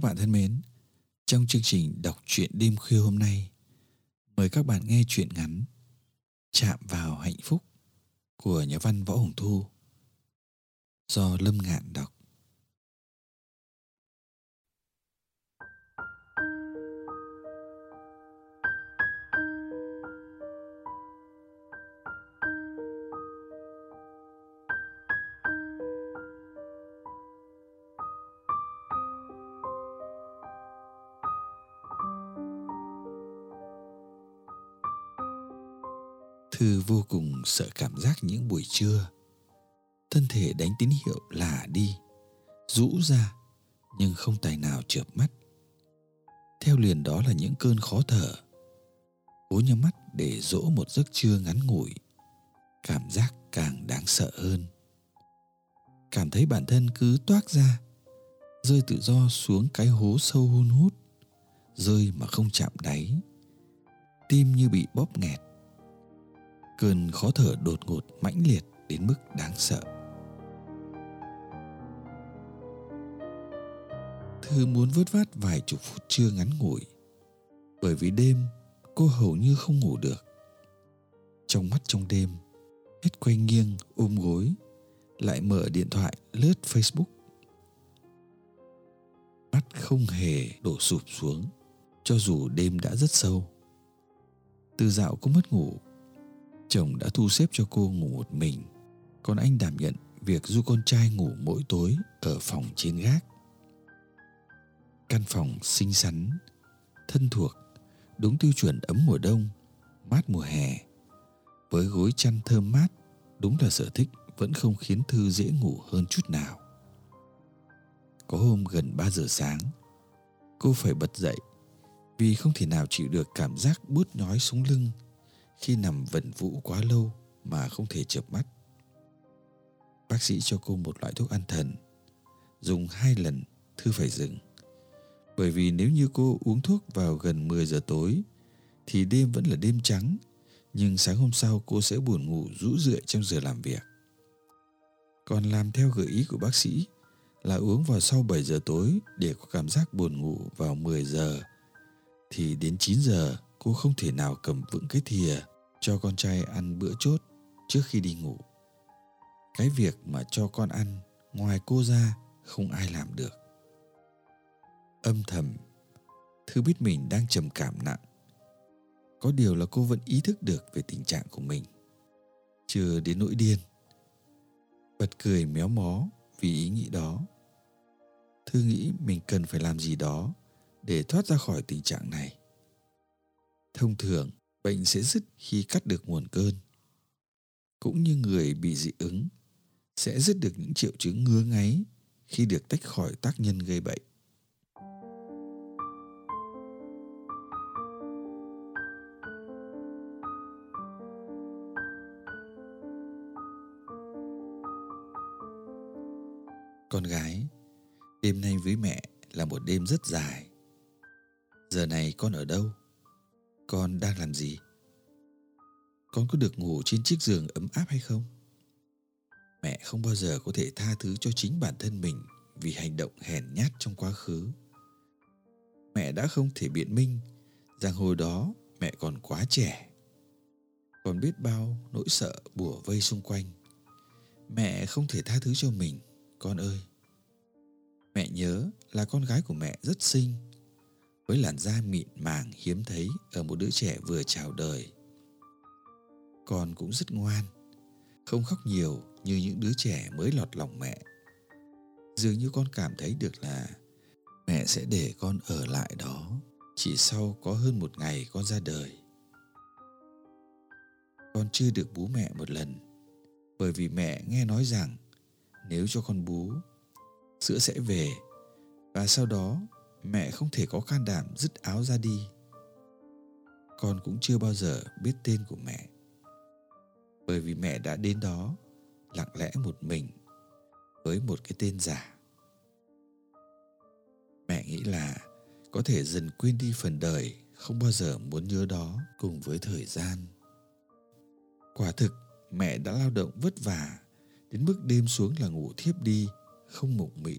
Các bạn thân mến, trong chương trình đọc truyện đêm khuya hôm nay, mời các bạn nghe truyện ngắn Chạm vào hạnh phúc của nhà văn Võ Hồng Thu do Lâm Ngạn đọc. Thư vô cùng sợ cảm giác những buổi trưa. Thân thể đánh tín hiệu là đi, rũ ra nhưng không tài nào chợp mắt. Theo liền đó là những cơn khó thở. Cố nhắm mắt để dỗ một giấc trưa ngắn ngủi. Cảm giác càng đáng sợ hơn. Cảm thấy bản thân cứ toát ra, rơi tự do xuống cái hố sâu hun hút, rơi mà không chạm đáy. Tim như bị bóp nghẹt cơn khó thở đột ngột mãnh liệt đến mức đáng sợ. Thư muốn vớt vát vài chục phút trưa ngắn ngủi, bởi vì đêm cô hầu như không ngủ được. Trong mắt trong đêm, hết quay nghiêng, ôm gối, lại mở điện thoại lướt facebook. Mắt không hề đổ sụp xuống, cho dù đêm đã rất sâu. Từ dạo cũng mất ngủ chồng đã thu xếp cho cô ngủ một mình. Còn anh đảm nhận việc du con trai ngủ mỗi tối ở phòng trên gác. Căn phòng xinh xắn, thân thuộc, đúng tiêu chuẩn ấm mùa đông, mát mùa hè. Với gối chăn thơm mát, đúng là sở thích vẫn không khiến thư dễ ngủ hơn chút nào. Có hôm gần 3 giờ sáng, cô phải bật dậy vì không thể nào chịu được cảm giác bút nhói xuống lưng khi nằm vần vũ quá lâu mà không thể chợp mắt. Bác sĩ cho cô một loại thuốc an thần. Dùng hai lần, Thư phải dừng. Bởi vì nếu như cô uống thuốc vào gần 10 giờ tối, thì đêm vẫn là đêm trắng, nhưng sáng hôm sau cô sẽ buồn ngủ rũ rượi trong giờ làm việc. Còn làm theo gợi ý của bác sĩ là uống vào sau 7 giờ tối để có cảm giác buồn ngủ vào 10 giờ, thì đến 9 giờ cô không thể nào cầm vững cái thìa cho con trai ăn bữa chốt trước khi đi ngủ. Cái việc mà cho con ăn ngoài cô ra không ai làm được. Âm thầm, thư biết mình đang trầm cảm nặng. Có điều là cô vẫn ý thức được về tình trạng của mình. Chưa đến nỗi điên. Bật cười méo mó vì ý nghĩ đó. Thư nghĩ mình cần phải làm gì đó để thoát ra khỏi tình trạng này. Thông thường bệnh sẽ dứt khi cắt được nguồn cơn. Cũng như người bị dị ứng sẽ dứt được những triệu chứng ngứa ngáy khi được tách khỏi tác nhân gây bệnh. Con gái, đêm nay với mẹ là một đêm rất dài. Giờ này con ở đâu? Con đang làm gì? Con có được ngủ trên chiếc giường ấm áp hay không? Mẹ không bao giờ có thể tha thứ cho chính bản thân mình vì hành động hèn nhát trong quá khứ. Mẹ đã không thể biện minh rằng hồi đó mẹ còn quá trẻ. Còn biết bao nỗi sợ bủa vây xung quanh. Mẹ không thể tha thứ cho mình, con ơi. Mẹ nhớ là con gái của mẹ rất xinh với làn da mịn màng hiếm thấy ở một đứa trẻ vừa chào đời. con cũng rất ngoan, không khóc nhiều như những đứa trẻ mới lọt lòng mẹ dường như con cảm thấy được là mẹ sẽ để con ở lại đó chỉ sau có hơn một ngày con ra đời con chưa được bú mẹ một lần, bởi vì mẹ nghe nói rằng nếu cho con bú, sữa sẽ về và sau đó mẹ không thể có can đảm dứt áo ra đi. Con cũng chưa bao giờ biết tên của mẹ. Bởi vì mẹ đã đến đó lặng lẽ một mình với một cái tên giả. Mẹ nghĩ là có thể dần quên đi phần đời, không bao giờ muốn nhớ đó cùng với thời gian. Quả thực, mẹ đã lao động vất vả đến mức đêm xuống là ngủ thiếp đi, không mộng mị.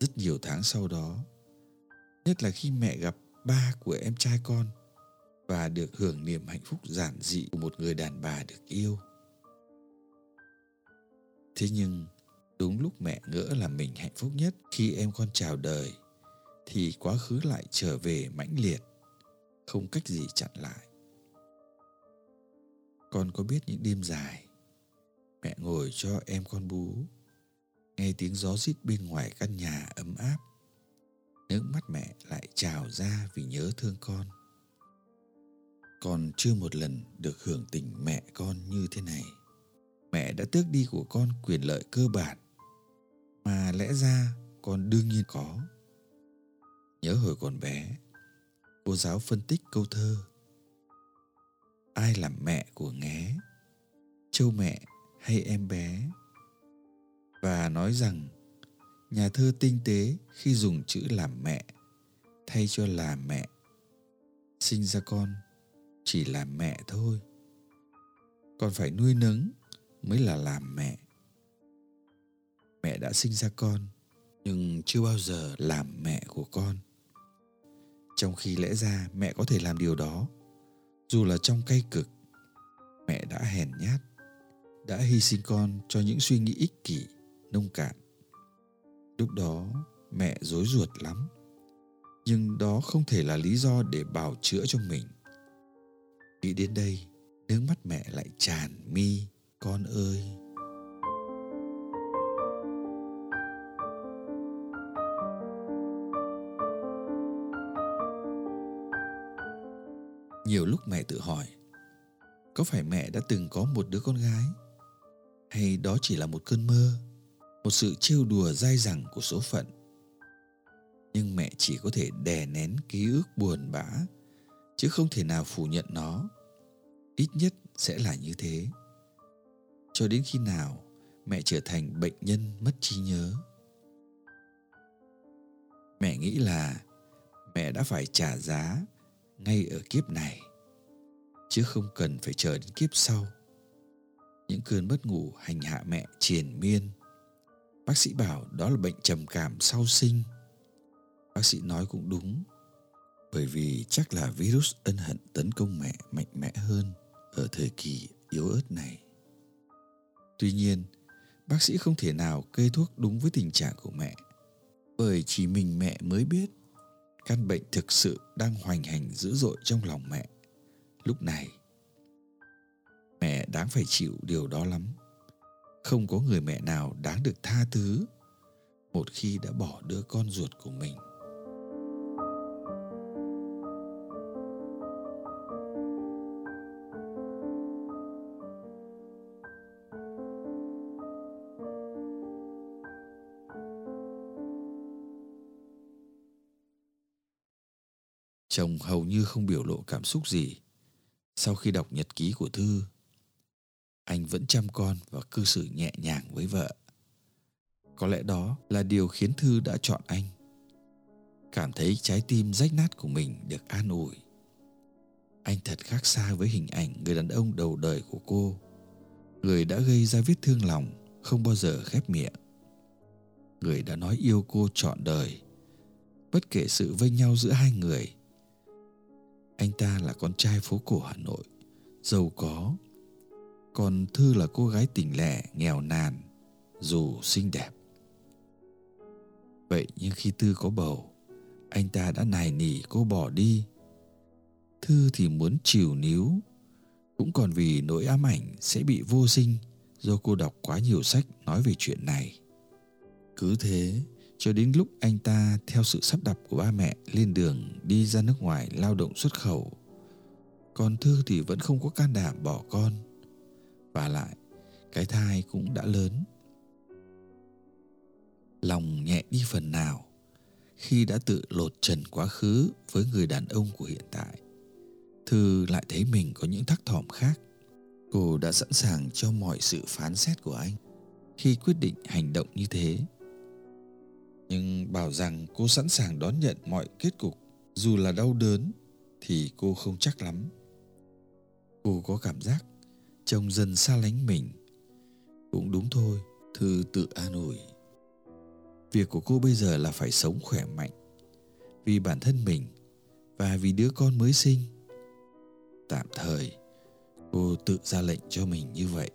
Rất nhiều tháng sau đó nhất là khi mẹ gặp ba của em trai con và được hưởng niềm hạnh phúc giản dị của một người đàn bà được yêu. Thế nhưng, đúng lúc mẹ ngỡ là mình hạnh phúc nhất khi em con chào đời, thì quá khứ lại trở về mãnh liệt, không cách gì chặn lại. Con có biết những đêm dài, mẹ ngồi cho em con bú, nghe tiếng gió rít bên ngoài căn nhà ấm áp nước mắt mẹ lại trào ra vì nhớ thương con. Con chưa một lần được hưởng tình mẹ con như thế này. Mẹ đã tước đi của con quyền lợi cơ bản, mà lẽ ra con đương nhiên có. Nhớ hồi còn bé, cô giáo phân tích câu thơ, ai làm mẹ của nghé châu mẹ hay em bé? Và nói rằng nhà thơ tinh tế khi dùng chữ làm mẹ, thay cho là mẹ. Sinh ra con chỉ là mẹ thôi. Còn phải nuôi nấng mới là làm mẹ. Mẹ đã sinh ra con, nhưng chưa bao giờ làm mẹ của con. Trong khi lẽ ra mẹ có thể làm điều đó, dù là trong cay cực, mẹ đã hèn nhát, đã hy sinh con cho những suy nghĩ ích kỷ, nông cạn lúc đó, mẹ rối ruột lắm. Nhưng đó không thể là lý do để bào chữa cho mình. Nghĩ đến đây, nước mắt mẹ lại tràn mi, con ơi! Nhiều lúc mẹ tự hỏi, có phải mẹ đã từng có một đứa con gái? Hay đó chỉ là một cơn mơ? Một sự trêu đùa dai dẳng của số phận. Nhưng mẹ chỉ có thể đè nén ký ức buồn bã, chứ không thể nào phủ nhận nó. Ít nhất sẽ là như thế. Cho đến khi nào mẹ trở thành bệnh nhân mất trí nhớ? Mẹ nghĩ là mẹ đã phải trả giá ngay ở kiếp này, chứ không cần phải chờ đến kiếp sau. Những cơn mất ngủ hành hạ mẹ triền miên bác sĩ bảo đó là bệnh trầm cảm sau sinh. Bác sĩ nói cũng đúng, bởi vì chắc là virus ân hận tấn công mẹ mạnh mẽ hơn ở thời kỳ yếu ớt này. Tuy nhiên, bác sĩ không thể nào kê thuốc đúng với tình trạng của mẹ, bởi chỉ mình mẹ mới biết căn bệnh thực sự đang hoành hành dữ dội trong lòng mẹ. Lúc này, mẹ đáng phải chịu điều đó lắm không có người mẹ nào đáng được tha thứ một khi đã bỏ đứa con ruột của mình. Chồng hầu như không biểu lộ cảm xúc gì. Sau khi đọc nhật ký của thư anh vẫn chăm con và cư xử nhẹ nhàng với vợ. Có lẽ đó là điều khiến thư đã chọn anh. Cảm thấy trái tim rách nát của mình được an ủi. Anh thật khác xa với hình ảnh người đàn ông đầu đời của cô. Người đã gây ra vết thương lòng, không bao giờ khép miệng. Người đã nói yêu cô trọn đời, bất kể sự vây nhau giữa hai người. Anh ta là con trai phố cổ hà nội, giàu có còn thư là cô gái tỉnh lẻ, nghèo nàn, dù xinh đẹp. Vậy nhưng khi tư có bầu, anh ta đã nài nỉ cô bỏ đi. Thư thì muốn chịu níu, cũng còn vì nỗi ám ảnh sẽ bị vô sinh do cô đọc quá nhiều sách nói về chuyện này. Cứ thế, cho đến lúc anh ta theo sự sắp đặt của ba mẹ lên đường đi ra nước ngoài lao động xuất khẩu còn thư thì vẫn không có can đảm bỏ con và lại, cái thai cũng đã lớn. Lòng nhẹ đi phần nào khi đã tự lột trần quá khứ với người đàn ông của hiện tại. Thư lại thấy mình có những thắc thỏm khác. Cô đã sẵn sàng cho mọi sự phán xét của anh khi quyết định hành động như thế. Nhưng bảo rằng cô sẵn sàng đón nhận mọi kết cục, dù là đau đớn, thì cô không chắc lắm. Cô có cảm giác chồng dần xa lánh mình. Cũng đúng thôi, thư tự an ủi. Việc của cô bây giờ là phải sống khỏe mạnh. Vì bản thân mình và vì đứa con mới sinh. Tạm thời, cô tự ra lệnh cho mình như vậy.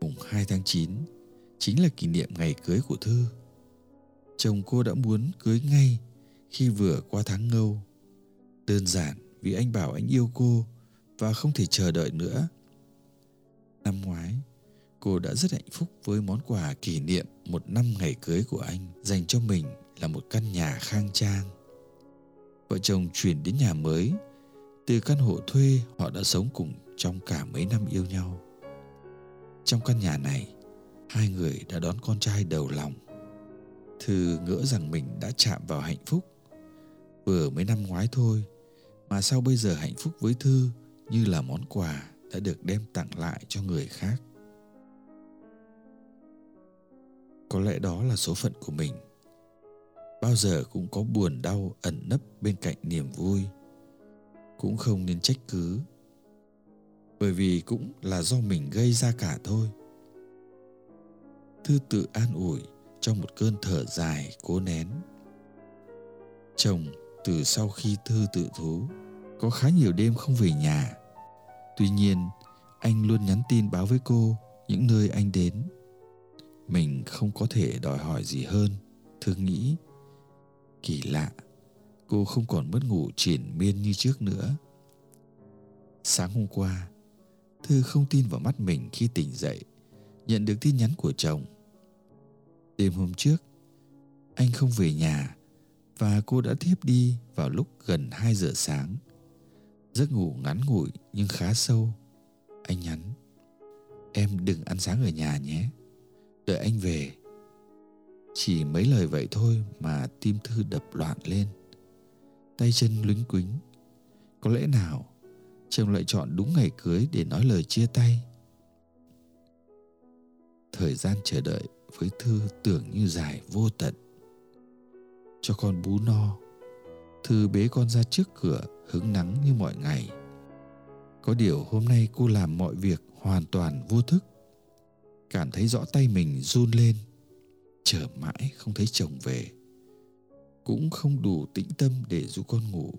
Mùng 2 tháng 9 chính là kỷ niệm ngày cưới của Thư. Chồng cô đã muốn cưới ngay khi vừa qua tháng ngâu. Đơn giản vì anh bảo anh yêu cô và không thể chờ đợi nữa. Năm ngoái, cô đã rất hạnh phúc với món quà kỷ niệm một năm ngày cưới của anh dành cho mình là một căn nhà khang trang. Vợ chồng chuyển đến nhà mới, từ căn hộ thuê họ đã sống cùng trong cả mấy năm yêu nhau. Trong căn nhà này, hai người đã đón con trai đầu lòng thư ngỡ rằng mình đã chạm vào hạnh phúc vừa mới năm ngoái thôi mà sao bây giờ hạnh phúc với thư như là món quà đã được đem tặng lại cho người khác? Có lẽ đó là số phận của mình. Bao giờ cũng có buồn đau ẩn nấp bên cạnh niềm vui. Cũng không nên trách cứ. Bởi vì cũng là do mình gây ra cả thôi. Thư tự an ủi trong một cơn thở dài cố nén. Chồng từ sau khi thư tự thú có khá nhiều đêm không về nhà. Tuy nhiên anh luôn nhắn tin báo với cô những nơi anh đến. Mình không có thể đòi hỏi gì hơn thư nghĩ. Kỳ lạ cô không còn mất ngủ triển miên như trước nữa. Sáng hôm qua thư không tin vào mắt mình khi tỉnh dậy nhận được tin nhắn của chồng. Đêm hôm trước, anh không về nhà và cô đã thiếp đi vào lúc gần 2 giờ sáng. Giấc ngủ ngắn ngủi nhưng khá sâu. Anh nhắn, em đừng ăn sáng ở nhà nhé, đợi anh về. Chỉ mấy lời vậy thôi mà tim Thư đập loạn lên. Tay chân lúnh quính. Có lẽ nào chồng lại chọn đúng ngày cưới để nói lời chia tay? Thời gian chờ đợi với thư tưởng như dài vô tận cho con bú no. Thư bế con ra trước cửa, hứng nắng như mọi ngày. Có điều hôm nay cô làm mọi việc hoàn toàn vô thức. Cảm thấy rõ tay mình run lên, chờ mãi không thấy chồng về. Cũng không đủ tĩnh tâm để giúp con ngủ.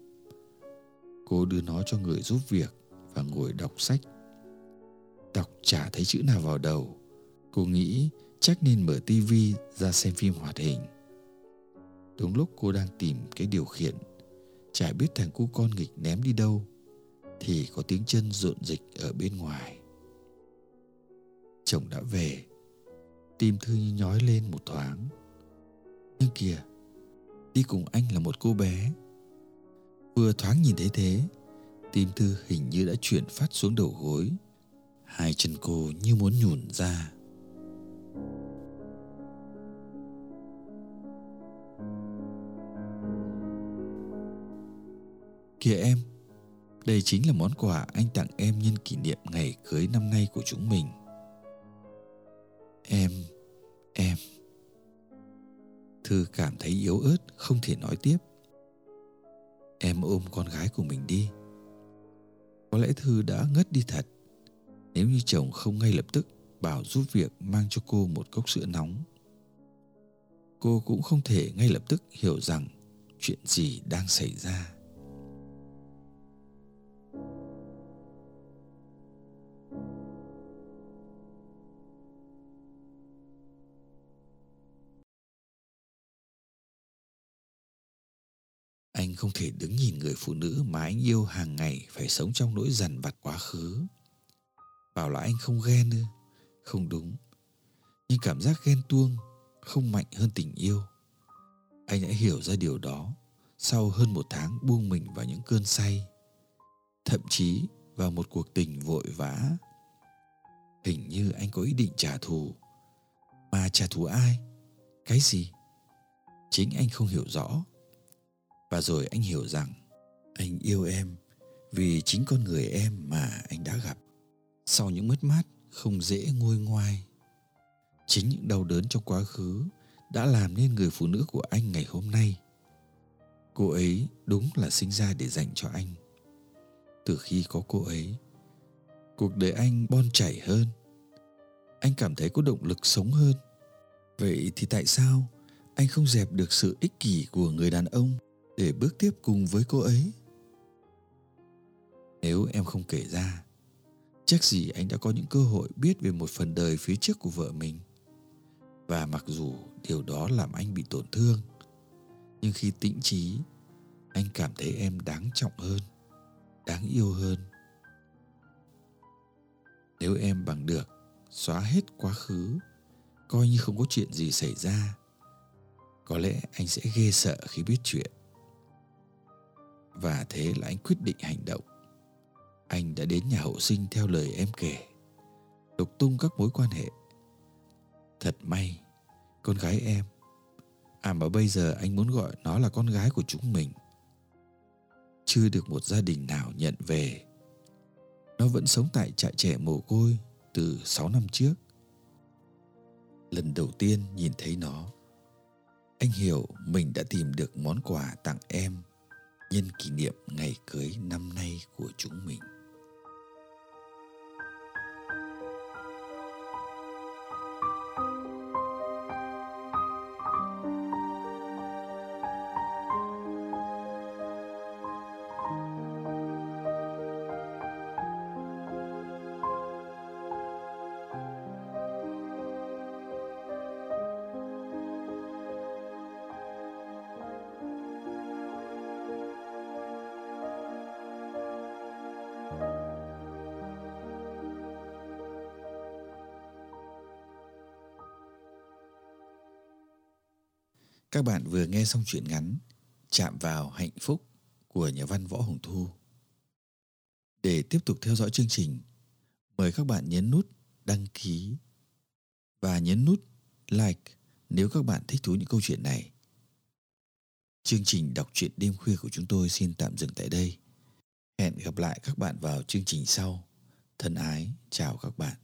Cô đưa nó cho người giúp việc và ngồi đọc sách. Đọc chả thấy chữ nào vào đầu. Cô nghĩ chắc nên mở tivi ra xem phim hoạt hình đúng lúc cô đang tìm cái điều khiển, chả biết thằng cu con nghịch ném đi đâu, thì có tiếng chân rộn dịch ở bên ngoài. Chồng đã về, tim thư như nhói lên một thoáng. Nhưng kìa, đi cùng anh là một cô bé. Vừa thoáng nhìn thấy thế, tim thư hình như đã chuyển phát xuống đầu gối, hai chân cô như muốn nhùn ra. Kìa em, đây chính là món quà anh tặng em nhân kỷ niệm ngày cưới năm nay của chúng mình. Em, em. Thư cảm thấy yếu ớt, không thể nói tiếp. Em ôm con gái của mình đi. Có lẽ Thư đã ngất đi thật. Nếu như chồng không ngay lập tức bảo giúp việc mang cho cô một cốc sữa nóng. Cô cũng không thể ngay lập tức hiểu rằng chuyện gì đang xảy ra. Không thể đứng nhìn người phụ nữ mà anh yêu hàng ngày phải sống trong nỗi dằn vặt quá khứ. Bảo là anh không ghen ư? Không đúng. Nhưng cảm giác ghen tuông không mạnh hơn tình yêu. Anh đã hiểu ra điều đó sau hơn một tháng buông mình vào những cơn say. Thậm chí vào một cuộc tình vội vã. Hình như anh có ý định trả thù. Mà trả thù ai? Cái gì? Chính anh không hiểu rõ và rồi anh hiểu rằng anh yêu em vì chính con người em mà anh đã gặp. Sau những mất mát, không dễ nguôi ngoai, chính những đau đớn trong quá khứ đã làm nên người phụ nữ của anh ngày hôm nay. Cô ấy đúng là sinh ra để dành cho anh. Từ khi có cô ấy, cuộc đời anh bon chảy hơn. Anh cảm thấy có động lực sống hơn. Vậy thì tại sao anh không dẹp được sự ích kỷ của người đàn ông? Để bước tiếp cùng với cô ấy. Nếu em không kể ra, chắc gì anh đã có những cơ hội biết về một phần đời phía trước của vợ mình. Và mặc dù điều đó làm anh bị tổn thương, nhưng khi tĩnh trí, anh cảm thấy em đáng trọng hơn, đáng yêu hơn. Nếu em bằng được xóa hết quá khứ, coi như không có chuyện gì xảy ra, có lẽ anh sẽ ghê sợ khi biết chuyện và thế là anh quyết định hành động. Anh đã đến nhà hậu sinh theo lời em kể, lục tung các mối quan hệ. Thật may, con gái em à mà bây giờ anh muốn gọi nó là con gái của chúng mình, chưa được một gia đình nào nhận về. Nó vẫn sống tại trại trẻ mồ côi từ 6 năm trước. Lần đầu tiên nhìn thấy nó, anh hiểu mình đã tìm được món quà tặng em nhân kỷ niệm ngày cưới năm nay của chúng mình. Các bạn vừa nghe xong truyện ngắn Chạm vào hạnh phúc của nhà văn Võ Hồng Thu. Để tiếp tục theo dõi chương trình, mời các bạn nhấn nút đăng ký và nhấn nút like nếu các bạn thích thú những câu chuyện này. Chương trình đọc truyện đêm khuya của chúng tôi xin tạm dừng tại đây. Hẹn gặp lại các bạn vào chương trình sau. Thân ái, chào các bạn.